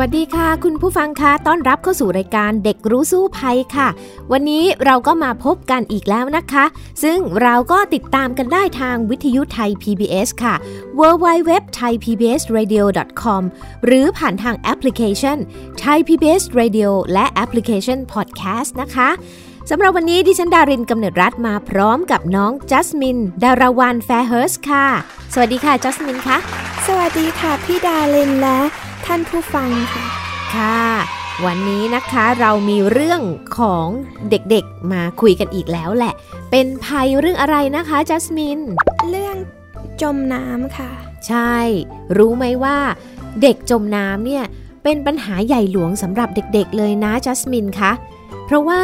สวัสดีค่ะ คุณผู้ฟังคะต้อนรับเข้าสู่รายการเด็กรู้สู้ภัยค่ะ วันนี้เราก็มาพบกันอีกแล้วนะคะ ซึ่งเราก็ติดตามกันได้ทางวิทยุไทย PBS ค่ะ www.thaipbsradio.com หรือผ่านทางแอปพลิเคชัน Thai PBS Radio และแอปพลิเคชัน Podcast นะคะสำหรับวันนี้ดิฉันดารินกำเนิดรัฐมาพร้อมกับน้องจัสมิน ดาราวันแฟร์เฮิร์สค่ะ สวัสดีค่ะจัสมินคะสวัสดีค่ะพี่ดารินและ ท่านผู้ฟังค่ะ ค่ะ วันนี้นะคะเรามีเรื่องของเด็กๆมาคุยกันอีกแล้วแหละ เป็นภัยเรื่องอะไรนะคะจัสมิน เรื่องจมน้ำค่ะ ใช่ รู้ไหมว่าเด็กจมน้ำเนี่ยเป็นปัญหาใหญ่หลวงสำหรับเด็กๆเลยนะจัสมินคะเพราะว่า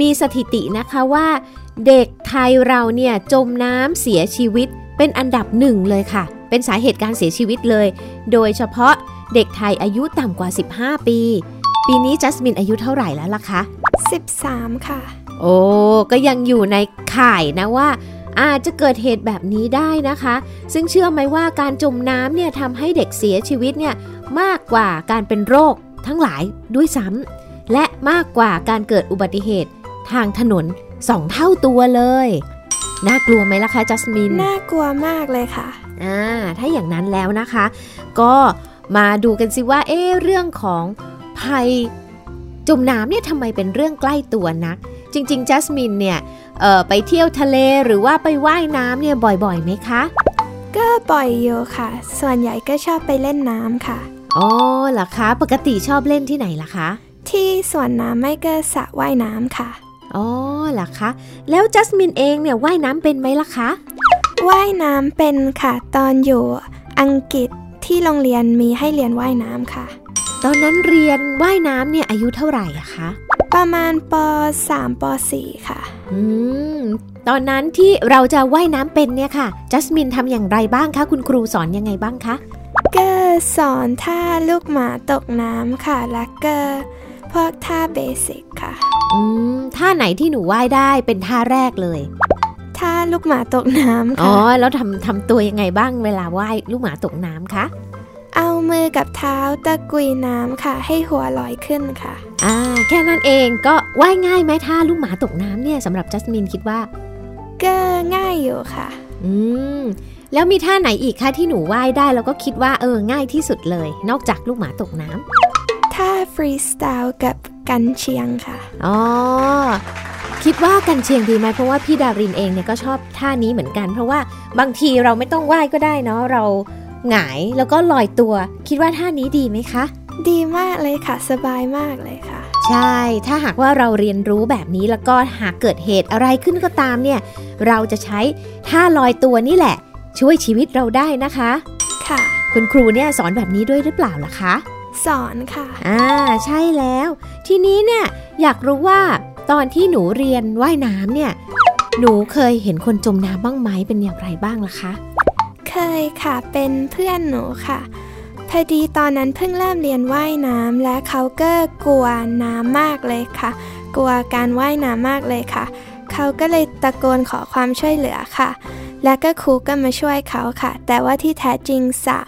มีสถิตินะคะว่า เด็กไทยเราเนี่ยจมน้ำเสียชีวิตเป็นอันดับหนึ่งเลยค่ะ เป็นสาเหตุการเสียชีวิตเลย โดยเฉพาะ เด็กไทยอายุต่ำกว่า 15 ปี ปีนี้จัสมินอายุเท่าไหร่แล้วล่ะคะ 13 ค่ะ โอ้ก็ยังอยู่ในข่ายนะว่า อาจจะเกิดเหตุแบบนี้ได้นะคะ ซึ่งเชื่อไหมว่าการจมน้ำเนี่ยทำให้เด็กเสียชีวิตเนี่ยมากกว่าการเป็นโรคทั้งหลายด้วยซ้ำและมากกว่าการเกิดอุบัติเหตุทางถนนสองเท่าตัวเลย น่ากลัวไหมล่ะคะจัสมิน น่ากลัวมากเลยค่ะ อ่า ถ้าอย่างนั้นแล้วนะคะ ก็ มาดูกันสิว่าเอ๊เรื่องของภัยจมน้ำเนี่ยทำไมเป็นเรื่องใกล้ตัวนัก จริงๆจัสมินเนี่ยไปเที่ยวทะเลหรือว่าไปไว่ายน้ำเนี่ยบ่อยๆไหมคะ ก็บ่อยอยู่ค่ะ ส่วนใหญ่ก็ชอบไปเล่นน้ำค่ะอ๋อเหรอคะปกติชอบเล่นที่ไหนล่ะคะ ที่สวนน้ำไม่ก็สระว่ายน้ำค่ะอ๋อเหรอคะแล้วจัสมินเองเนี่ยว่ายน้ำเป็นไหมล่ะคะว่ายน้ำเป็นค่ะ ตอนอยู่อังกฤษ ที่โรงเรียนมีให้เรียนว่ายน้ำค่ะ ตอนนั้นเรียนว่ายน้ำเนี่ยอายุเท่าไหร่อะคะ ประมาณป .3 ป .4 ค่ะ อืม ตอนนั้นที่เราจะว่ายน้ำเป็นเนี่ยค่ะ จัสมินทำอย่างไรบ้างคะ คุณครูสอนยังไงบ้างคะก็สอนท่าลูกหมาตกน้ำค่ะ แล้วก็พวกท่าเบสิกค่ะ อืม ท่าไหนที่หนูว่ายได้เป็นท่าแรกเลย ท่าลูกหมาตกน้ำค่ะอ๋อแล้วทำทำตัวยังไงบ้างเวลาว่ายลูกหมาตกน้ำคะเอามือกับเท้าตะกุยน้ำค่ะ ให้หัวลอยขึ้นค่ะ อ่า แค่นั้นเองก็ว่ายง่ายไหมท่าลูกหมาตกน้ำเนี่ยสำหรับจัสมินคิดว่าก็ง่ายอยู่ค่ะ อืมแล้วมีท่าไหนอีกคะที่หนูว่ายได้แล้วก็คิดว่าเออง่ายที่สุดเลย นอกจากลูกหมาตกน้ำท่าฟรีสไตล์กับกันเชียงค่ะ อ๋อ คิดว่ากันเชียงดีไหมเพราะว่าพี่ดารินเองเนี่ยก็ชอบท่านี้เหมือนกัน เพราะว่าบางทีเราไม่ต้องไหว้ก็ได้เนาะเราหงายแล้วก็ลอยตัว คิดว่าท่านี้ดีไหมคะ ดีมากเลยค่ะ สบายมากเลยค่ะ ใช่ ถ้าหากว่าเราเรียนรู้แบบนี้แล้วก็หากเกิดเหตุอะไรขึ้นก็ตามเนี่ย เราจะใช้ท่าลอยตัวนี่แหละ ช่วยชีวิตเราได้นะคะ ค่ะ คุณครูเนี่ยสอนแบบนี้ด้วยหรือเปล่าล่ะคะ สอนค่ะ อ่า ใช่แล้ว ทีนี้เนี่ยอยากรู้ว่า ตอนที่หนูเรียนว่ายน้ำเนี่ย หนูเคยเห็นคนจมน้ำบ้างไหมเป็นอย่างไรบ้างล่ะคะ เคยค่ะ เป็นเพื่อนหนูค่ะ พอดีตอนนั้นเพิ่งเริ่มเรียนว่ายน้ำและเขาก็กลัวน้ำมากเลยค่ะ กลัวการว่ายน้ำมากเลยค่ะ เขาก็เลยตะโกนขอความช่วยเหลือค่ะ แล้วก็ครูก็มาช่วยเขาค่ะ แต่ว่าที่แท้จริงสะ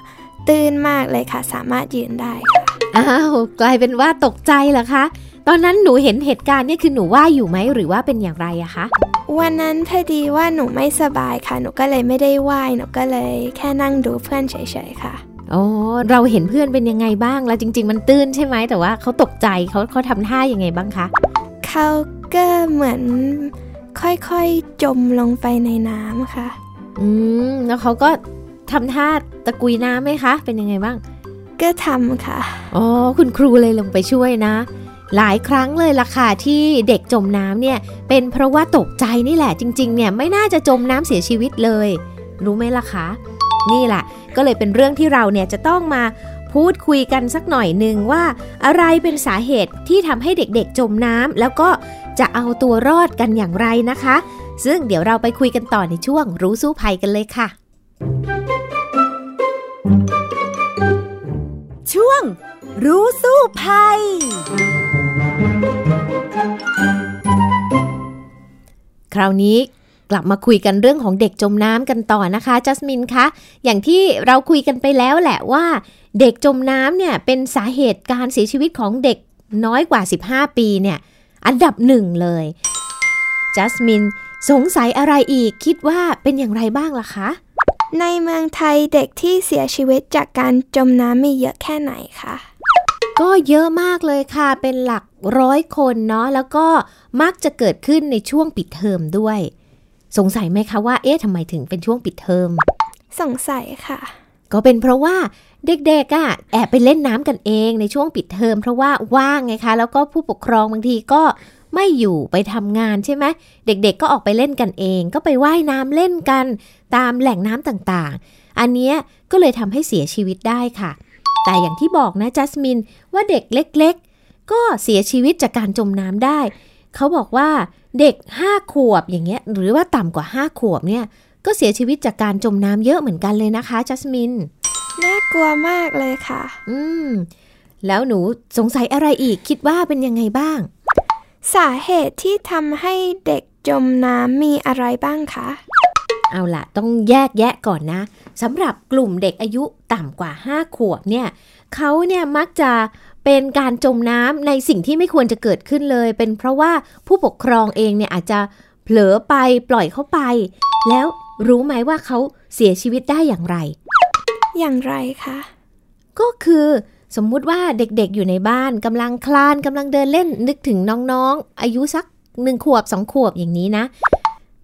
ตื้นมากเลยค่ะ สามารถยืนได้ค่ะอ้าวกลายเป็นว่าตกใจเหรอคะ ตอนนั้นหนูเห็นเหตุการณ์นี่คือหนูว่าอยู่ไหมหรือว่าเป็นอย่างไรอะคะ วันนั้นพอดีว่าหนูไม่สบายค่ะ หนูก็เลยไม่ได้ว่ายหนูก็เลยแค่นั่งดูเพื่อนเฉยๆค่ะอ๋อเราเห็นเพื่อนเป็นยังไงบ้าง แล้วจริง ๆ มันตื้นใช่ไหมแต่ว่าเขาตกใจเขาเขาทำท่ายังไงบ้างคะเขาก็เหมือนค่อยๆจมลงไปในน้ำค่ะ อืมแล้วเขาก็ทำท่าตะกุยน้ำไหมคะ เป็นยังไงบ้าง ก็ทำค่ะ อ๋อ คุณครูเลยลงไปช่วยนะ หลายครั้งเลยล่ะค่ะที่เด็กจมน้ำเนี่ยเป็นเพราะว่าตกใจนี่แหละจริงๆเนี่ยไม่น่าจะจมน้ำเสียชีวิตเลย รู้ไหมล่ะคะนี่แหละก็เลยเป็นเรื่องที่เราเนี่ยจะต้องมาพูดคุยกันสักหน่อยหนึ่งว่า อะไรเป็นสาเหตุที่ทำให้เด็กๆจมน้ำแล้วก็จะเอาตัวรอดกันอย่างไรนะคะ ซึ่งเดี๋ยวเราไปคุยกันต่อในช่วงรู้สู้ภัยกันเลยค่ะ ช่วงรู้สู้ภัย คราวนี้กลับมาคุยกันเรื่องของเด็กจมน้ำกันต่อนะคะจัสมินคะอย่างที่เราคุยกันไปแล้วแหละว่า เด็กจมน้ำเนี่ยเป็นสาเหตุการเสียชีวิตของเด็กน้อยกว่า 15 ปีเนี่ยอันดับหนึ่งเลยจัสมินสงสัยอะไรอีกคิดว่าเป็นอย่างไรบ้างล่ะคะ ในเมืองไทยเด็กที่เสียชีวิตจากการจมน้ำมีเยอะแค่ไหนคะก็เยอะมากเลยค่ะเป็นหลัก ร้อยคนเนาะแล้วก็มักจะเกิดขึ้นในช่วงปิดเทอมด้วย สงสัยไหมคะว่าเอ๊ะทำไมถึงเป็นช่วงปิดเทอม สงสัยค่ะ ก็เป็นเพราะว่าเด็กๆอะ่ะแอบไปเล่นน้ำกันเองในช่วงปิดเทอม เพราะว่าว่างไงคะ แล้วก็ผู้ปกครองบางทีก็ไม่อยู่ไปทำงานใช่ไหมเด็กๆก็ออกไปเล่นกันเอง ก็ไปว่ายน้ำเล่นกันตามแหล่งน้ำต่างๆ อันเนี้ยก็เลยทำให้เสียชีวิตได้ค่ะ แต่อย่างที่บอกนะจัสมินว่าเด็กเล็กๆ ก็เสียชีวิตจากการจมน้ำได้ เขาบอกว่าเด็ก 5 ขวบอย่างเงี้ยหรือว่าต่ำกว่า 5 ขวบเนี่ยก็เสียชีวิตจากการจมน้ำเยอะเหมือนกันเลยนะคะจัสมินน่ากลัวมากเลยค่ะ อืม แล้วหนูสงสัยอะไรอีกคิดว่าเป็นยังไงบ้าง สาเหตุที่ทำให้เด็กจมน้ำมีอะไรบ้างคะ เอาล่ะต้องแยกแยะก่อนนะสำหรับกลุ่มเด็กอายุต่ำกว่า 5 ขวบเนี่ยเขาเนี่ยมักจะเป็นการจมน้ำในสิ่งที่ไม่ควรจะเกิดขึ้นเลย เป็นเพราะว่าผู้ปกครองเองเนี่ยอาจจะเผลอไปปล่อยเขาไป แล้วรู้ไหมว่าเขาเสียชีวิตได้อย่างไร อย่างไรคะ ก็คือสมมุติว่าเด็กๆอยู่ในบ้านกำลังคลานกำลังเดินเล่นนึกถึงน้องๆอายุสักหนึ่งขวบสองขวบอย่างนี้นะ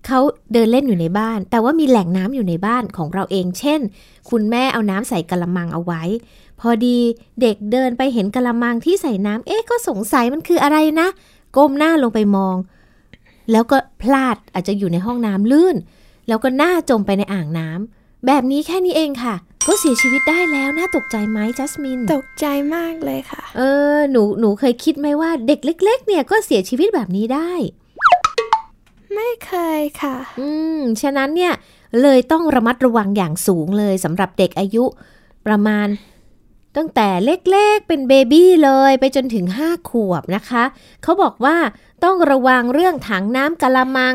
เขาเดินเล่นอยู่ในบ้าน แต่ว่ามีแหล่งน้ำอยู่ในบ้านของเราเอง เช่น คุณแม่เอาน้ำใส่กระมังเอาไว้ พอดีเด็กเดินไปเห็นกระมังที่ใส่น้ำเอ๊ะก็สงสัยมันคืออะไรนะ ก้มหน้าลงไปมอง แล้วก็พลาดอาจจะอยู่ในห้องน้ำลื่น แล้วก็หน้าจมไปในอ่างน้ำแบบนี้แค่นี้เองค่ะ ก็เสียชีวิตได้แล้วน่าตกใจไหมจัสมิน ตกใจมากเลยค่ะ เออ หนูหนูเคยคิดไหมว่าเด็กเล็ก ๆ เนี่ยก็เสียชีวิตแบบนี้ได้ ไม่เคยค่ะ อืม ฉะนั้นเนี่ยเลยต้องระมัดระวังอย่างสูงเลยสำหรับเด็กอายุประมาณตั้งแต่เล็กๆ เป็นเบบี้เลยไปจนถึง 5 ขวบนะคะ เขาบอกว่าต้องระวังเรื่องถังน้ำกะละมัง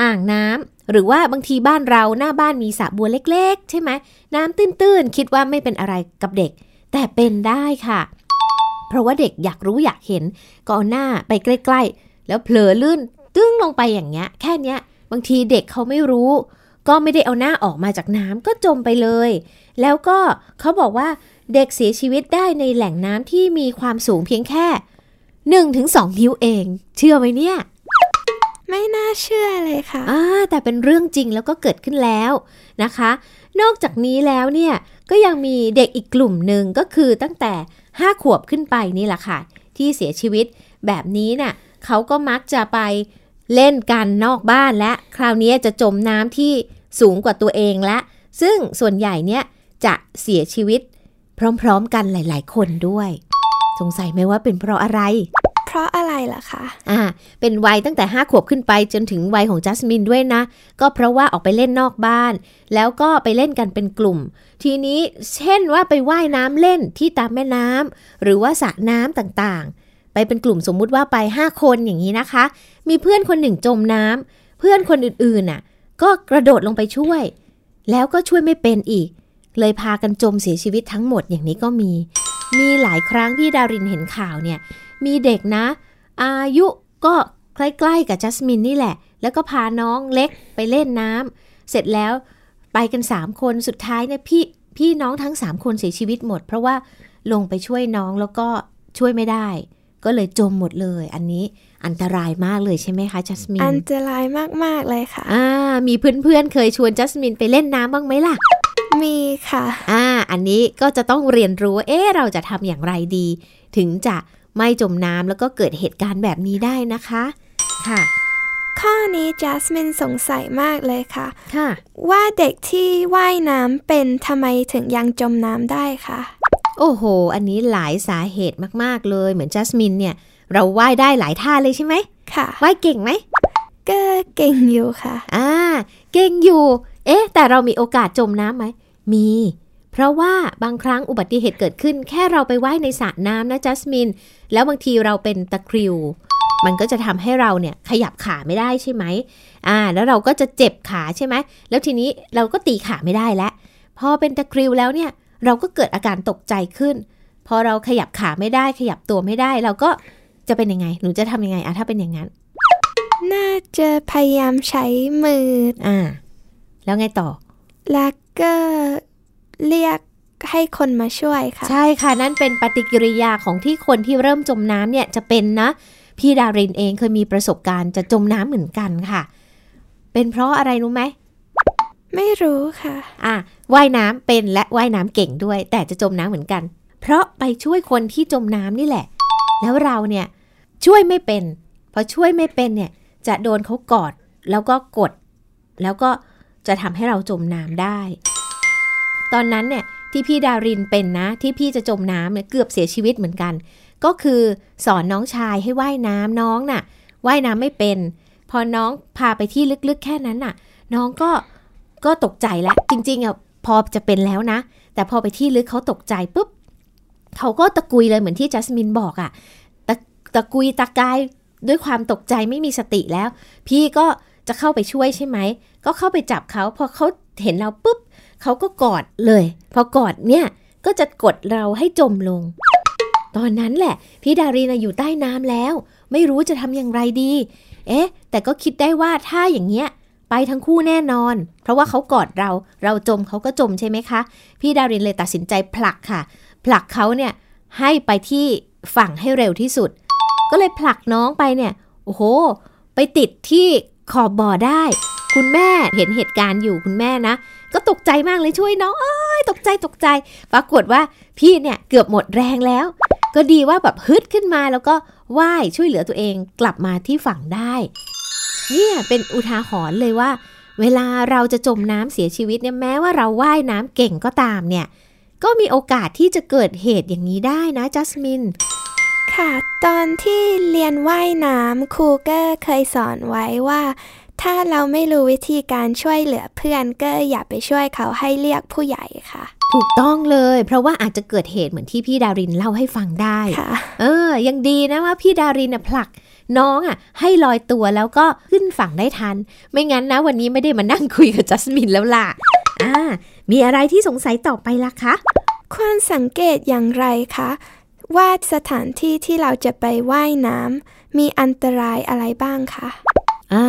อ่างน้ำหรือว่าบางทีบ้านเราหน้าบ้านมีสระบัวเล็ก ๆ ใช่ไหม น้ำตื้นๆ คิดว่าไม่เป็นอะไรกับเด็ก แต่เป็นได้ค่ะ เพราะว่าเด็กอยากรู้อยากเห็นก็เอาหน้าไปใกล้ ๆ แล้วเผลอลื่น ตึ้งลงไปอย่างเงี้ย แค่เนี้ย บางทีเด็กเขาไม่รู้ ก็ไม่ได้เอาหน้าออกมาจากน้ำก็จมไปเลย แล้วก็เขาบอกว่าเด็กเสียชีวิตได้ในแหล่งน้ำที่มีความสูงเพียงแค่ 1-2ถึงนิ้วเอง เชื่อไหมเนี่ย ไม่น่าเชื่อเลยค่ะอ่าแต่เป็นเรื่องจริงแล้วก็เกิดขึ้นแล้วนะคะ นอกจากนี้แล้วเนี่ยก็ยังมีเด็กอีกกลุ่มหนึ่งก็คือตั้งแต่ 5 ขวบขึ้นไปนี่แหละค่ะ ที่เสียชีวิตแบบนี้น่ะเขาก็มักจะไป เล่นกันนอกบ้านและ คราวนี้จะจมน้ำที่สูงกว่าตัวเองและ ซึ่งส่วนใหญ่เนี่ยจะเสียชีวิต พร้อมๆกันหลาย ๆ คนด้วย สงสัยไหมว่าเป็นเพราะอะไร เพราะอะไรล่ะคะอ่าเป็นวัยตั้งแต่5ขวบขึ้นไปจนถึงวัยของจัสมินด้วยนะ ก็เพราะว่าออกไปเล่นนอกบ้าน แล้วก็ไปเล่นกันเป็นกลุ่ม ทีนี้เช่นว่าไปว่ายน้ำเล่นที่ตามแม่น้ำหรือว่าสระน้ำต่างๆ ไปเป็นกลุ่มสมมุติว่าไป 5 คนอย่างนี้นะคะ มีเพื่อนคนหนึ่งจมน้ำเพื่อนคนอื่นๆน่ะ ก็กระโดดลงไปช่วย แล้วก็ช่วยไม่เป็นอีก เลยพากันจมเสียชีวิตทั้งหมดอย่างนี้ก็มี มีหลายครั้งที่ดารินเห็นข่าวเนี่ย มีเด็กนะ อายุก็ใกล้ๆกับจัสมินนี่แหละ แล้วก็พาน้องเล็กไปเล่นน้ำเสร็จแล้วไปกัน 3 คนสุดท้ายเนี่ยพี่พี่น้องทั้ง 3 คนเสียชีวิตหมด เพราะว่าลงไปช่วยน้องแล้วก็ช่วยไม่ได้ ก็เลยจมหมดเลย อันนี้ อันตรายมากเลยใช่ไหมคะจัสมิน อันตรายมาก ๆ เลยค่ะ อ่า มีเพื่อนๆ เคยชวนจัสมินไปเล่นน้ำบ้างไหมล่ะ มีค่ะ อ่า อันนี้ก็จะต้องเรียนรู้ว่าเอ๊ะเราจะทำอย่างไรดี ถึงจะไม่จมน้ำแล้วก็เกิดเหตุการณ์แบบนี้ได้นะคะ ค่ะ ข้อนี้จัสมินสงสัยมากเลยค่ะ ค่ะ ว่าเด็กที่ว่ายน้ำเป็นทำไมถึงยังจมน้ำได้คะโโอ้โห อันนี้หลายสาเหตุมากๆเลย เหมือนจัสมินเนี่ย เราว่ายได้หลายท่าเลยใช่ไหมค่ะว่ายเก่งไหมก็เก่งอยู่ค่ะ อ่า เก่งอยู่ เอ๊ะ แต่เรามีโอกาสจมน้ำไหม มี เพราะว่าบางครั้งอุบัติเหตุเกิดขึ้น แค่เราไปว่ายในสระน้ำนะจัสมิน แล้วบางทีเราเป็นตะคริว มันก็จะทำให้เราเนี่ยขยับขาไม่ได้ใช่ไหม อ่า แล้วเราก็จะเจ็บขาใช่ไหม แล้วทีนี้เราก็ตีขาไม่ได้แล้วพอเป็นตะคริวแล้วเนี่ย เราก็เกิดอาการตกใจขึ้น พอเราขยับขาไม่ได้ ขยับตัวไม่ได้ เราก็ จะเป็นยังไง หนูจะทำยังไงอะถ้าเป็นอย่างนั้น น่าจะพยายามใช้มือ อ่า แล้วไงต่อ แล้วก็เรียกให้คนมาช่วยค่ะ ใช่ค่ะ นั่นเป็นปฏิกิริยาของที่คนที่เริ่มจมน้ำเนี่ยจะเป็นนะ พี่ดารินเองเคยมีประสบการณ์จะจมน้ำเหมือนกันค่ะ เป็นเพราะอะไรรู้ไหม ไม่รู้ค่ะ อะว่ายน้ำเป็นและว่ายน้ำเก่งด้วย แต่จะจมน้ำเหมือนกัน เพราะไปช่วยคนที่จมน้ำนี่แหละ แล้วเราเนี่ยช่วยไม่เป็นพอช่วยไม่เป็นเนี่ยจะโดนเขากอดแล้วก็กด แล้วก็จะทำให้เราจมน้ำได้ ตอนนั้นเนี่ยที่พี่ดารินเป็นนะ ที่พี่จะจมน้ำเนี่ยเกือบเสียชีวิตเหมือนกัน ก็คือสอนน้องชายให้ว่ายน้ำน้องน่ะว่ายน้ำไม่เป็น พอน้องพาไปที่ลึกๆ แค่นั้นน่ะ น้องก็ก็ตกใจแล้วจริงๆอะพอจะเป็นแล้วนะ แต่พอไปที่ลึกเขาตกใจปุ๊บ เขาก็ตะกุยเลยเหมือนที่จัสมินบอกอะ่ะตะตะกุยตะกายด้วยความตกใจไม่มีสติแล้ว พี่ก็จะเข้าไปช่วยใช่ไหม ก็เข้าไปจับเขาพอเขาเห็นเราปุ๊บเขาก็กอดเลย พอกอดเนี่ยก็จะกดเราให้จมลง ตอนนั้นแหละ พี่ดารีนะอยู่ใต้น้ำแล้ว ไม่รู้จะทำอย่างไรดี เอ๊ะ แต่ก็คิดได้ว่าถ้าอย่างเงี้ยไปทั้งคู่แน่นอน เพราะว่าเขากอดเรา เราจมเขาก็จมใช่ไหมคะ พี่ดารินเลยตัดสินใจผลักค่ะ ผลักเขาเนี่ยให้ไปที่ฝั่งให้เร็วที่สุด ก็เลยผลักน้องไปเนี่ยโอ้โห ไปติดที่ขอบบ่อได้ คุณแม่เห็นเหตุการณ์อยู่คุณแม่นะ ก็ตกใจมากเลยช่วยน้องเอ้ยตกใจตกใจ ปรากฏว่าพี่เนี่ยเกือบหมดแรงแล้ว ก็ดีว่าแบบฮึดขึ้นมาแล้วก็ว่ายช่วยเหลือตัวเองกลับมาที่ฝั่งได้เนี่ยเป็นอุทาหรณ์เลยว่า เวลาเราจะจมน้ำเสียชีวิตเนี่ยแม้ว่าเราว่ายน้ำเก่งก็ตามเนี่ย ก็มีโอกาสที่จะเกิดเหตุอย่างนี้ได้นะจัสมิน ค่ะ ตอนที่เรียนว่ายน้ำครูก็เคยสอนไว้ว่า ถ้าเราไม่รู้วิธีการช่วยเหลือเพื่อนก็อย่าไปช่วยเขาให้เรียกผู้ใหญ่ค่ะ ถูกต้องเลย เพราะว่าอาจจะเกิดเหตุเหมือนที่พี่ดารินเล่าให้ฟังได้ค่ะเออ ยังดีนะว่าพี่ดารินน่ะผลักน้องอะให้ลอยตัวแล้วก็ขึ้นฝั่งได้ทัน ไม่งั้นนะวันนี้ไม่ได้มานั่งคุยกับจัสมินแล้วล่ะ อ่า มีอะไรที่สงสัยต่อไปล่ะคะ ควรสังเกตอย่างไรคะ ว่าสถานที่ที่เราจะไปว่ายน้ำมีอันตรายอะไรบ้างคะ อ่า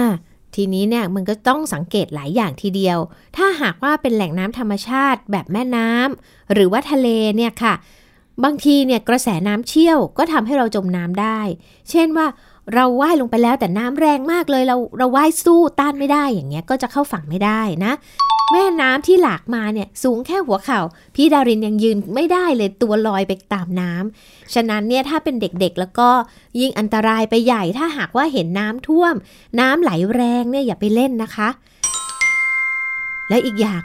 ทีนี้เนี่ยมันก็ต้องสังเกตหลายอย่างทีเดียว ถ้าหากว่าเป็นแหล่งน้ำธรรมชาติแบบแม่น้ำหรือว่าทะเลเนี่ยค่ะ บางทีเนี่ยกระแสน้ำเชี่ยวก็ทำให้เราจมน้ำได้ เช่นว่า เราว่ายลงไปแล้วแต่น้ำแรงมากเลยเราเราว่ายสู้ต้านไม่ได้อย่างเงี้ยก็จะเข้าฝั่งไม่ได้นะ แม่น้ำที่หลากมาเนี่ยสูงแค่หัวเข่าพี่ดารินยังยืนไม่ได้เลยตัวลอยไปตามน้ำฉะนั้นเนี่ยถ้าเป็นเด็กๆ แล้วก็ยิ่งอันตรายไปใหญ่ถ้าหากว่าเห็นน้ำท่วม น้ำไหลแรงเนี่ยอย่าไปเล่นนะคะ และอีกอย่าง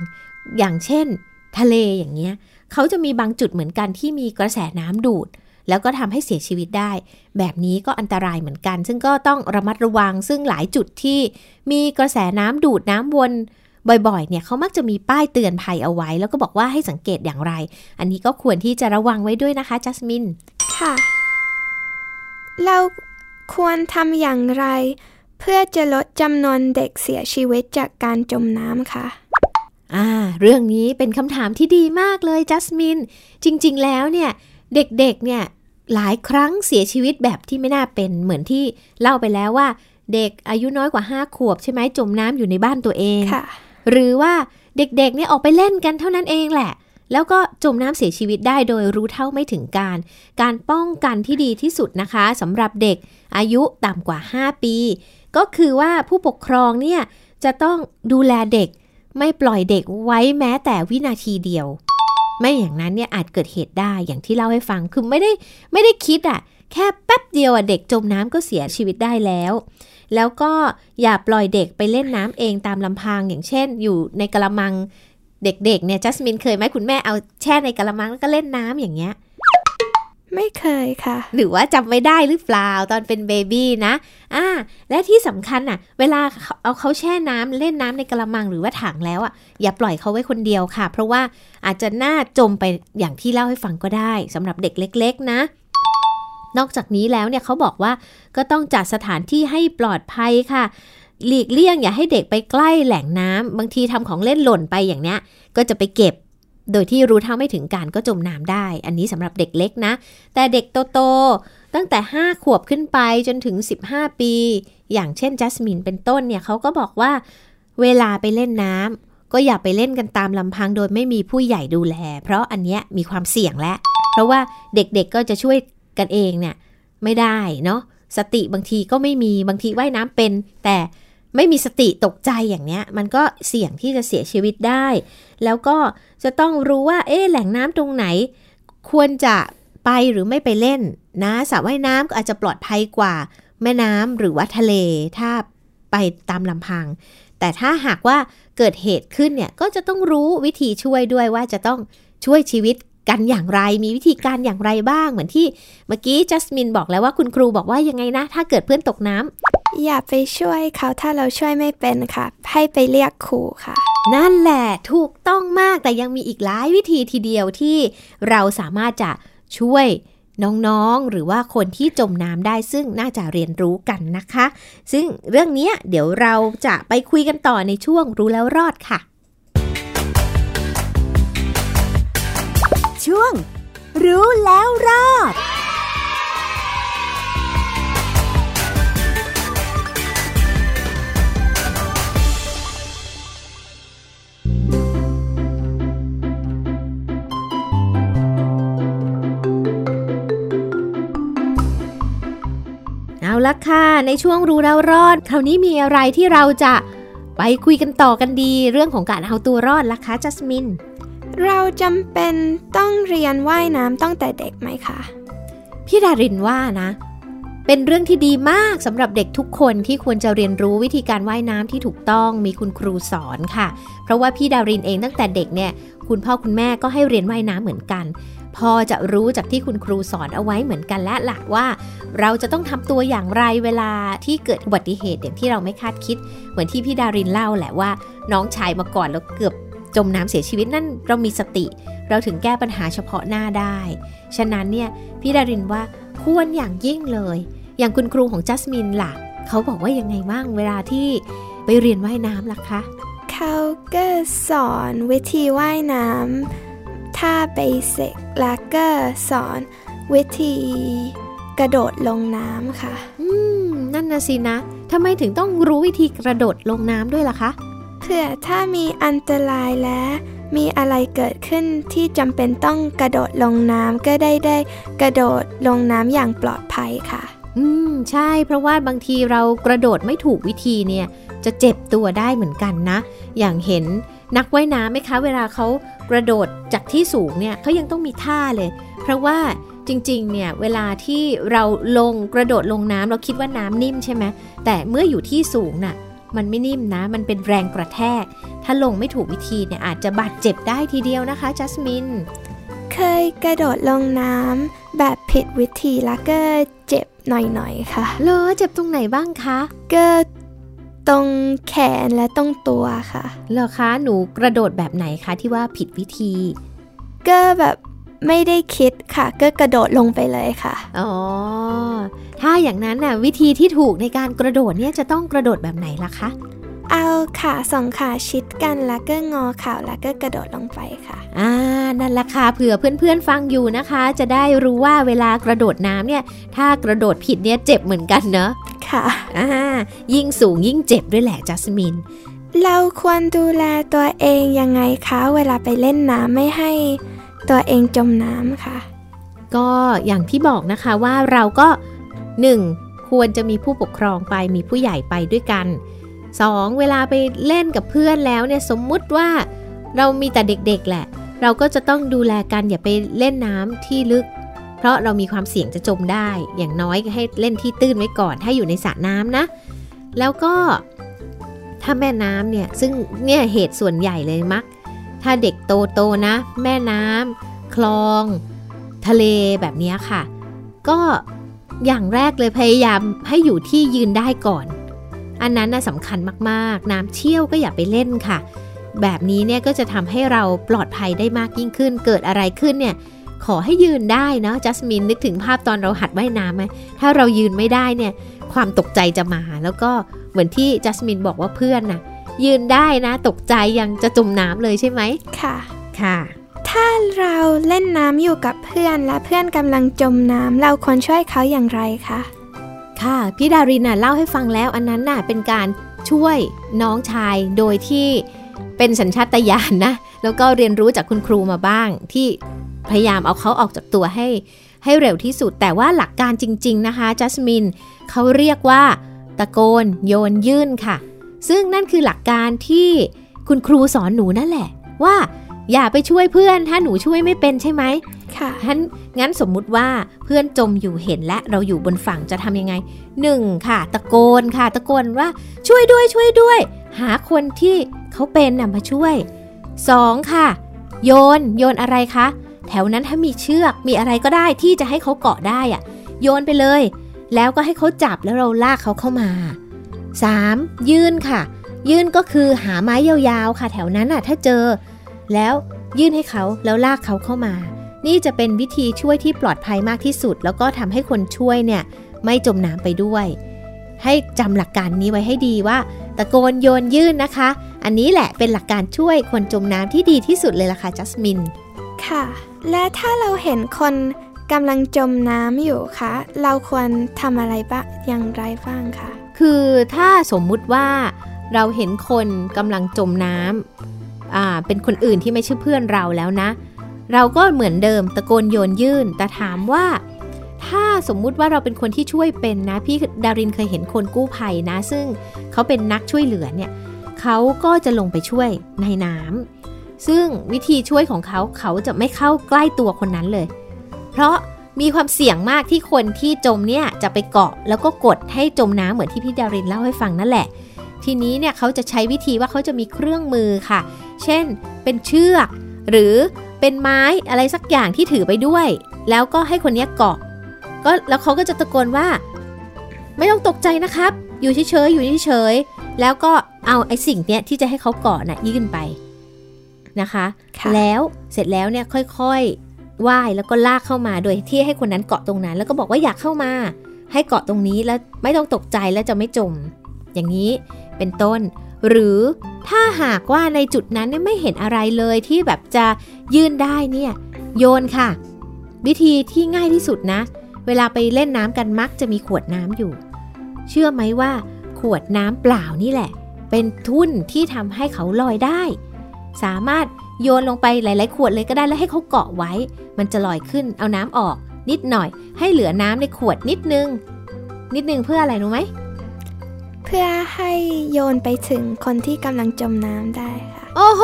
อย่างเช่น ทะเลอย่างเงี้ยเขาจะมีบางจุดเหมือนกันที่มีกระแสน้ำดูด แล้วก็ทำให้เสียชีวิตได้ แบบนี้ก็อันตรายเหมือนกัน ซึ่งก็ต้องระมัดระวัง ซึ่งหลายจุดที่มีกระแสน้ำดูดน้ำวนบ่อยๆ เนี่ยเขามักจะมีป้ายเตือนภัยเอาไว้ แล้วก็บอกว่าให้สังเกตอย่างไร อันนี้ก็ควรที่จะระวังไว้ด้วยนะคะจัสมิน ค่ะ เราควรทำอย่างไร เพื่อจะลดจำนวนเด็กเสียชีวิตจากการจมน้ำคะอ่า เรื่องนี้เป็นคำถามที่ดีมากเลยจัสมิน จริงๆ แล้วเนี่ย เด็กๆ เนี่ย หลายครั้งเสียชีวิตแบบที่ไม่น่าเป็นเหมือนที่เล่าไปแล้วว่า เด็กอายุน้อยกว่า5ขวบใช่ไหมจมน้ำอยู่ในบ้านตัวเองหรือว่าเด็กๆเนี่ยออกไปเล่นกันเท่านั้นเองแหละ แล้วก็จมน้ำเสียชีวิตได้โดยรู้เท่าไม่ถึงการ การป้องกันที่ดีที่สุดนะคะสำหรับเด็กอายุต่ำกว่า 5 ปี ก็คือว่าผู้ปกครองเนี่ยจะต้องดูแลเด็กไม่ปล่อยเด็กไว้แม้แต่วินาทีเดียว ไม่อย่างนั้นเนี่ยอาจเกิดเหตุได้อย่างที่เล่าให้ฟังคือไม่ได้ไม่ได้คิดอะ่ะแค่แป๊บเดียวอะเด็กจมน้ำก็เสียชีวิตได้แล้ว แล้วก็อย่าปล่อยเด็กไปเล่นน้ำเองตามลำพังอย่างเช่น อยู่ในกระมังเด็กๆเนี่ยจัสมินเคยไหมคุณแม่เอาแช่ในกระมังแล้วก็เล่นน้ำอย่างเงี้ย ไม่เคยค่ะ หรือว่าจำไม่ได้หรือเปล่าตอนเป็นเบบี้นะอ่าและที่สำคัญอะ เวลาเอาเขาแช่น้ำเล่นน้ำในกระมังหรือว่าถังแล้วอะอย่าปล่อยเขาไว้คนเดียวค่ะ เพราะว่าอาจจะน่าจมไปอย่างที่เล่าให้ฟังก็ได้สำหรับเด็กเล็ก ๆ นะนอกจากนี้แล้วเนี่ยเขาบอกว่าก็ต้องจัดสถานที่ให้ปลอดภัยค่ะ หลีกเลี่ยงอย่าให้เด็กไปใกล้แหล่งน้ำบางทีทำของเล่นหล่นไปอย่างเนี้ย ก็จะไปเก็บ โดยที่รู้เท่าไม่ถึงการก็จมน้ำได้ อันนี้สำหรับเด็กเล็กนะ แต่เด็กโตๆตั้งแต่ 5 ขวบขึ้นไปจนถึง 15 ปี อย่างเช่นจัสมินเป็นต้นเนี่ยเขาก็บอกว่า เวลาไปเล่นน้ำก็อย่าไปเล่นกันตามลำพังโดยไม่มีผู้ใหญ่ดูแล เพราะอันเนี้ยมีความเสี่ยงแล้วเพราะว่าเด็กๆก็จะช่วยกันเองเนี่ยไม่ได้เนาะสติบางทีก็ไม่มีบางทีว่ายน้ำเป็น แต่ ไม่มีสติตกใจอย่างเนี้ย มันก็เสี่ยงที่จะเสียชีวิตได้ แล้วก็จะต้องรู้ว่า เอ๊ะแหล่งน้ำตรงไหน ควรจะไปหรือไม่ไปเล่นนะสระว่ายน้ำก็อาจจะปลอดภัยกว่า แม่น้ำหรือว่าทะเลถ้าไปตามลำพัง แต่ถ้าหากว่าเกิดเหตุขึ้นเนี่ยก็จะต้องรู้วิธีช่วยด้วยว่าจะต้องช่วยชีวิตกันอย่างไร มีวิธีการอย่างไรบ้าง เหมือนที่เมื่อกี้จัสมินบอกแล้วว่าคุณครูบอกว่ายังไงนะ ถ้าเกิดเพื่อนตกน้ำ อย่าไปช่วยเขาถ้าเราช่วยไม่เป็นค่ะ ให้ไปเรียกครูค่ะ นั่นแหละถูกต้องมากแต่ยังมีอีกหลายวิธีทีเดียวที่เราสามารถจะช่วยน้องๆ หรือว่าคนที่จมน้ำได้ซึ่งน่าจะเรียนรู้กันนะคะ ซึ่งเรื่องนี้เดี๋ยวเราจะไปคุยกันต่อในช่วงรู้แล้วรอดค่ะ ช่วง รู้แล้วรอด ละค่ะ ในช่วงรู้แล้วรอด คราวนี้มีอะไรที่เราจะไปคุยกันต่อกันดี เรื่องของการเอาตัวรอดล่ะคะจัสมิน เราจำเป็นต้องเรียนว่ายน้ำตั้งแต่เด็กไหมคะ พี่ดารินว่านะ เป็นเรื่องที่ดีมากสำหรับเด็กทุกคนที่ควรจะเรียนรู้วิธีการว่ายน้ำที่ถูกต้องมีคุณครูสอนค่ะ เพราะว่าพี่ดารินเองตั้งแต่เด็กเนี่ย คุณพ่อคุณแม่ก็ให้เรียนว่ายน้ำเหมือนกัน พอจะรู้จากที่คุณครูสอนเอาไว้เหมือนกันและหลักว่า เราจะต้องทำตัวอย่างไรเวลาที่เกิดอุบัติเหตุอย่างที่เราไม่คาดคิด เหมือนที่พี่ดารินเล่าแหละว่า น้องชายมาก่อนแล้วเกือบจมน้ำเสียชีวิตนั่นเรามีสติ เราถึงแก้ปัญหาเฉพาะหน้าได้ ฉะนั้นเนี่ยพี่ดารินว่าควรอย่างยิ่งเลย อย่างคุณครูของจัสมินล่ะ เขาบอกว่ายังไงบ้างเวลาที่ไปเรียนว่ายน้ำล่ะคะ เขาก็สอนวิธีว่ายน้ำ ท่าเบสิกแล้วก็สอนวิธีกระโดดลงน้ำค่ะ อืม นั่นนะสินะทำไมถึงต้องรู้วิธีกระโดดลงน้ำด้วยล่ะคะเพื่อถ้ามีอันตรายและมีอะไรเกิดขึ้นที่จำเป็นต้องกระโดดลงน้ำก็ได้ได้กระโดดลงน้ำอย่างปลอดภัยค่ะ อืม ใช่เพราะว่าบางทีเรากระโดดไม่ถูกวิธีเนี่ย จะเจ็บตัวได้เหมือนกันนะ อย่างเห็นนักว่ายน้ำไหมคะ เวลาเขา กระโดดจากที่สูงเนี่ยเขายังต้องมีท่าเลย เพราะว่าจริงๆ เนี่ยเวลาที่เราลงกระโดดลงน้ำเราคิดว่าน้ำนิ่มใช่ไหมแต่เมื่ออยู่ที่สูงน่ะมันไม่นิ่มนะ มันเป็นแรงกระแทก ถ้าลงไม่ถูกวิธีเนี่ยอาจจะบาดเจ็บได้ทีเดียวนะคะจัสมิน เคยกระโดดลงน้ำแบบผิดวิธีแล้วก็เจ็บหน่อยๆค่ะ เลอเจ็บตรงไหนบ้างคะก็ ตรงแขนและตรงตัวค่ะ เหรอคะ หนูกระโดดแบบไหนคะที่ว่าผิดวิธี ก็แบบไม่ได้คิดค่ะ ก็กระโดดลงไปเลยค่ะ อ๋อ ถ้าอย่างนั้นน่ะวิธีที่ถูกในการกระโดดเนี่ยจะต้องกระโดดแบบไหนล่ะคะ เอาขาสองขาชิดกันแล้วก็งอเข่าแล้วก็กระโดดลงไปค่ะอ่านั่นละค่ะเผื่อเพื่อนๆฟังอยู่นะคะ จะได้รู้ว่าเวลากระโดดน้ำเนี่ย ถ้ากระโดดผิดเนี่ยเจ็บเหมือนกันเนอะค่ะอ่ายิ่งสูงยิ่งเจ็บด้วยแหละจัสมินเราควรดูแลตัวเองยังไงคะเวลาไปเล่นน้ำไม่ให้ตัวเองจมน้ำค่ะ ก็อย่างที่บอกนะคะว่าเราก็ 1. ควรจะมีผู้ปกครองไปมีผู้ใหญ่ไปด้วยกัน 2. เวลาไปเล่นกับเพื่อนแล้วเนี่ยสมมุติว่าเรามีแต่เด็กๆแหละ เราก็จะต้องดูแลกันอย่าไปเล่นน้ำที่ลึก เพราะเรามีความเสี่ยงจะจมได้ อย่างน้อยให้เล่นที่ตื้นไว้ก่อน ถ้าอยู่ในสระน้ำนะ แล้วก็ถ้าแม่น้ำเนี่ยซึ่งเนี่ยเหตุส่วนใหญ่เลยมัก ถ้าเด็กโตโตนะ แม่น้ำคลอง ทะเลแบบนี้ค่ะ ก็อย่างแรกเลยพยายามให้อยู่ที่ยืนได้ก่อน อันนั้นน่ะสำคัญมากๆ น้ำเชี่ยวก็อย่าไปเล่นค่ะ แบบนี้เนี่ยก็จะทำให้เราปลอดภัยได้มากยิ่งขึ้น เกิดอะไรขึ้นเนี่ยขอให้ยืนได้เนาะจัสมินนึกถึงภาพตอนเราหัดว่ายน้ำไหมถ้าเรายืนไม่ได้เนี่ยความตกใจจะมาแล้วก็เหมือนที่จัสมินบอกว่าเพื่อนนะยืนได้นะตกใจยังจะจมน้ำเลยใช่ไหมค่ะค่ะ ถ้าเราเล่นน้ำอยู่กับเพื่อนและเพื่อนกำลังจมน้ำเราควรช่วยเขาอย่างไรคะ ค่ะพี่ดารินน่ะเล่าให้ฟังแล้วอันนั้นน่ะเป็นการช่วยน้องชายโดยที่เป็นสัญชาตญาณนะแล้วก็เรียนรู้จากคุณครูมาบ้าง ที่พยายามเอาเขาออกจากตัวให้ให้เร็วที่สุด แต่ว่าหลักการจริง ๆนะคะจัสมินเขาเรียกว่า ตะโกน โยนยื่นค่ะ ซึ่งนั่นคือหลักการที่คุณครูสอนหนูนั่นแหละว่า อย่าไปช่วยเพื่อน ถ้าหนูช่วยไม่เป็นใช่ไหมค่ะงั้นงั้นสมมุติว่าเพื่อนจมอยู่เห็นและเราอยู่บนฝั่งจะทำยังไง 1. ค่ะ ตะโกนค่ะ ตะโกนว่าช่วยด้วยช่วยด้วย หาคนที่เขาเป็นน่ะมาช่วย 2. ค่ะ โยนโยนอะไรคะแถวนั้นถ้ามีเชือกมีอะไรก็ได้ที่จะให้เขาเกาะได้อะโยนไปเลย แล้วก็ให้เขาจับแล้วเราลากเขาเข้ามา 3. ยื่นค่ะ ยื่นก็คือหาไม้ยาวๆค่ะ แถวนั้นน่ะ ถ้าเจอ แล้วยื่นให้เขาแล้วลากเขาเข้ามา นี่จะเป็นวิธีช่วยที่ปลอดภัยมากที่สุด แล้วก็ทำให้คนช่วยเนี่ยไม่จมน้ำไปด้วย ให้จำหลักการนี้ไว้ให้ดีว่า ตะโกนโยนยื่นนะคะ อันนี้แหละเป็นหลักการช่วยคนจมน้ำที่ดีที่สุดเลยล่ะค่ะจัสมินค่ะ และถ้าเราเห็นคนกำลังจมน้ำอยู่คะเราควรทำอะไรบ้างอย่างไรบ้างคะคือถ้าสมมุติว่าเราเห็นคนกำลังจมน้ำอ่า เป็นคนอื่นที่ไม่ใช่เพื่อนเราแล้วนะ เราก็เหมือนเดิมตะโกนโยนยื่น แต่ถามว่า ถ้าสมมุติว่าเราเป็นคนที่ช่วยเป็นนะ พี่ดารินเคยเห็นคนกู้ภัยนะ ซึ่งเขาเป็นนักช่วยเหลือเนี่ยเขาก็จะลงไปช่วยในน้ำซึ่งวิธีช่วยของเขาเขาจะไม่เข้าใกล้ตัวคนนั้นเลย เพราะมีความเสี่ยงมากที่คนที่จมเนี่ยจะไปเกาะแล้วก็กดให้จมน้ำเหมือนที่พี่ดารินเล่าให้ฟังนั่นแหละ ทีนี้เนี่ยเขาจะใช้วิธีว่าเขาจะมีเครื่องมือค่ะ เช่น เป็นเชือก หรือเป็นไม้อะไรสักอย่างที่ถือไปด้วย แล้วก็ให้คนเนี้ยเกาะ ก็แล้วเขาก็จะตะโกนว่า ไม่ต้องตกใจนะครับ อยู่เฉยๆอยู่เฉยๆแล้วก็เอาไอ้สิ่งเนี้ยที่จะให้เขาเกาะน่ะยื่นไปนะคะค่ะแล้วเสร็จแล้วเนี่ยค่อยๆว่ายแล้วก็ลากเข้ามาโดยที่ให้คนนั้นเกาะตรงนั้น แล้วก็บอกว่าอยากเข้ามา ให้เกาะตรงนี้แล้วไม่ต้องตกใจแล้วจะไม่จม อย่างนี้เป็นต้น หรือถ้าหากว่าในจุดนั้นไม่เห็นอะไรเลยที่แบบจะยื่นได้เนี่ยโยนค่ะ วิธีที่ง่ายที่สุดนะ เวลาไปเล่นน้ำกันมักจะมีขวดน้ำอยู่ เชื่อไหมว่า ขวดน้ำเปล่านี่แหละ เป็นทุ่นที่ทำให้เขาลอยได้ สามารถโยนลงไปหลาย ๆ ขวดเลยก็ได้แล้วให้เขาเกาะไว้ มันจะลอยขึ้นเอาน้ำออก นิดหน่อย ให้เหลือน้ำในขวดนิดนึง นิดนึงเพื่ออะไรรู้ไหม เพื่อให้โยนไปถึงคนที่กำลังจมน้ำได้ค่ะ โอ้โห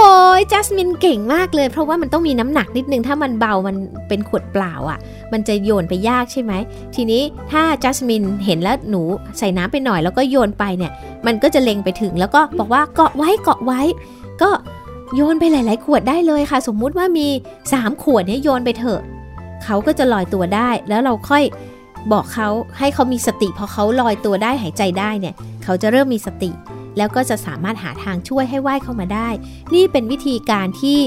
จัสมินเก่งมากเลย เพราะว่ามันต้องมีน้ำหนักนิดนึง ถ้ามันเบามันเป็นขวดเปล่าอะ่ะ มันจะโยนไปยากใช่ไหม ทีนี้ถ้าจัสมินเห็นแล้วหนูใส่น้ำไปหน่อยแล้วก็โยนไปเนี่ย มันก็จะเล็งไปถึงแล้วก็บอกว่าเกาะไว้เกาะไว้ ก็โยนไปหลาย ๆ ขวดได้เลยค่ะ สมมุติว่ามี 3 ขวดเนี่ยโยนไปเถอะเขาก็จะลอยตัวได้แล้วเราค่อยบอกเขาให้เขามีสติพอเขาลอยตัวได้หายใจได้เนี่ย เขาจะเริ่มมีสติ แล้วก็จะสามารถหาทางช่วยให้ว่ายเข้ามาได้ นี่เป็นวิธีการที่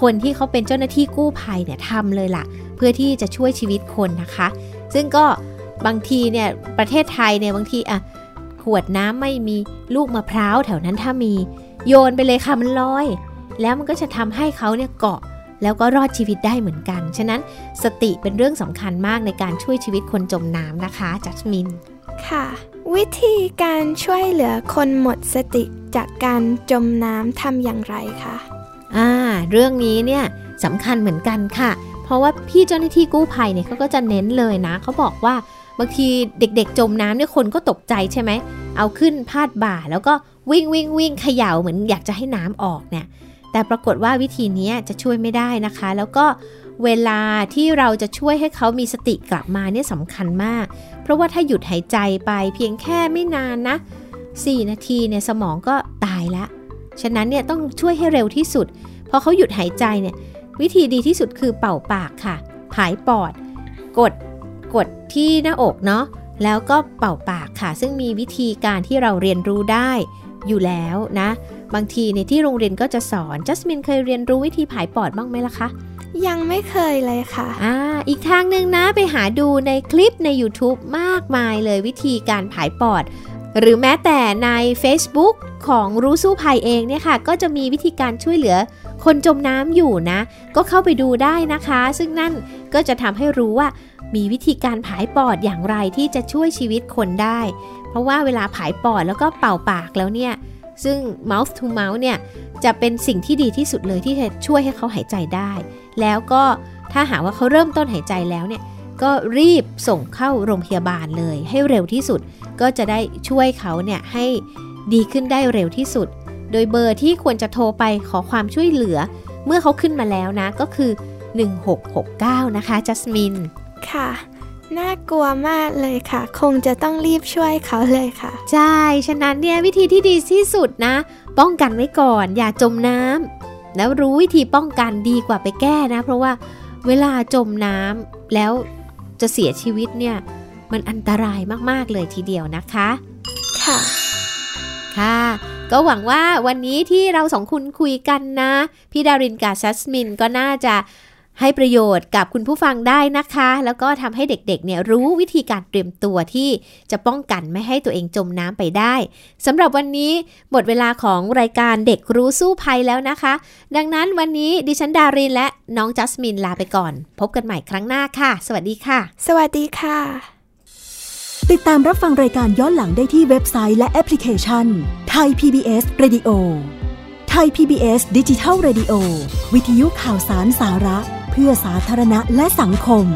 คนที่เขาเป็นเจ้าหน้าที่กู้ภัยเนี่ยทำเลยล่ะ เพื่อที่จะช่วยชีวิตคนนะคะ ซึ่งก็บางทีเนี่ยประเทศไทยเนี่ยบางทีอะขวดน้ำไม่มีลูกมะพร้าวแถวนั้นถ้ามีโยนไปเลยค่ะมันลอย แล้วมันก็จะทำให้เขาเนี่ยเกาะแล้วก็รอดชีวิตได้เหมือนกัน ฉะนั้นสติเป็นเรื่องสำคัญมากในการช่วยชีวิตคนจมน้ำนะคะ จัสมิน ค่ะ วิธีการช่วยเหลือคนหมดสติจากการจมน้ำทำอย่างไรคะอ่า เรื่องนี้เนี่ยสำคัญเหมือนกันค่ะ เพราะว่าพี่เจ้าหน้าที่กู้ภัยเนี่ยเขาก็จะเน้นเลยนะเขาบอกว่าบางทีเด็กๆ จมน้ำเนี่ยคนก็ตกใจใช่ไหม เอาขึ้นพาดบ่าแล้วก็วิ่งวิ่งวิ่งเขย่าเหมือนอยากจะให้น้ำออกเนี่ย แต่ปรากฏว่าวิธีนี้จะช่วยไม่ได้นะคะ แล้วก็ เวลาที่เราจะช่วยให้เขามีสติกลับมาเนี่ยสำคัญมาก เพราะว่าถ้าหยุดหายใจไปเพียงแค่ไม่นานนะ 4 นาทีเนี่ยสมองก็ตายล้วฉะนั้นเนี่ยต้องช่วยให้เร็วที่สุด พอเขาหยุดหายใจเนี่ยวิธีดีที่สุดคือเป่าปากค่ะผายปอด กด กดที่หน้าอกเนาะ แล้วก็เป่าปากค่ะ ซึ่งมีวิธีการที่เราเรียนรู้ได้อยู่แล้วนะ บางทีในที่โรงเรียนก็จะสอน จัสมินเคยเรียนรู้วิธีผายปอดบ้างไหมล่ะคะ ยังไม่เคยเลยค่ะอ่าอีกทางหนึ่งนะไปหาดูในคลิปใน YouTube มากมายเลยวิธีการผายปอด หรือแม้แต่ใน Facebook ของรู้สู้ภัยเองเนี่ยค่ะ ก็จะมีวิธีการช่วยเหลือคนจมน้ำอยู่นะ ก็เข้าไปดูได้นะคะ ซึ่งนั่นก็จะทำให้รู้ว่ามีวิธีการผายปอดอย่างไรที่จะช่วยชีวิตคนได้ เพราะว่าเวลาผายปอดแล้วก็เป่าปากแล้วเนี่ย ซึ่ง mouth to mouth เนี่ยจะเป็นสิ่งที่ดีที่สุดเลยที่จะช่วยให้เขาหายใจได้ แล้วก็ถ้าหากว่าเขาเริ่มต้นหายใจแล้วเนี่ยก็รีบส่งเข้าโรงพยาบาลเลย ให้เร็วที่สุด ก็จะได้ช่วยเขาเนี่ยให้ดีขึ้นได้เร็วที่สุด โดยเบอร์ที่ควรจะโทรไปขอความช่วยเหลือ เมื่อเขาขึ้นมาแล้วนะก็คือ 1669 นะคะจัสมินค่ะ น่ากลัวมากเลยค่ะ คงจะต้องรีบช่วยเขาเลยค่ะ ใช่ ฉะนั้นเนี่ยวิธีที่ดีที่สุดนะ ป้องกันไว้ก่อน อย่าจมน้ำแล้วรู้วิธีป้องกันดีกว่าไปแก้นะ เพราะว่าเวลาจมน้ำแล้วจะเสียชีวิตเนี่ยมันอันตรายมากๆเลยทีเดียวนะคะ ค่ะ ค่ะ ก็หวังว่าวันนี้ที่เราสองคุณคุยกันนะ พี่ดารินกับซัสมินก็น่าจะ ให้ประโยชน์กับคุณผู้ฟังได้นะคะ แล้วก็ทำให้เด็กๆเนี่ยรู้วิธีการเตรียมตัวที่จะป้องกันไม่ให้ตัวเองจมน้ำไปได้สำหรับวันนี้หมดเวลาของรายการเด็กรู้สู้ภัยแล้วนะคะ ดังนั้นวันนี้ดิฉันดารินและน้องจัสมินลาไปก่อน พบกันใหม่ครั้งหน้าค่ะ สวัสดีค่ะ สวัสดีค่ะ ติดตามรับฟังรายการย้อนหลังได้ที่เว็บไซต์และแอปพลิเคชันไทย PBS Radio ไทย PBS ดิจิทัล Radio วิทยุข่าวสารสาระเพื่อสาธารณะและสังคม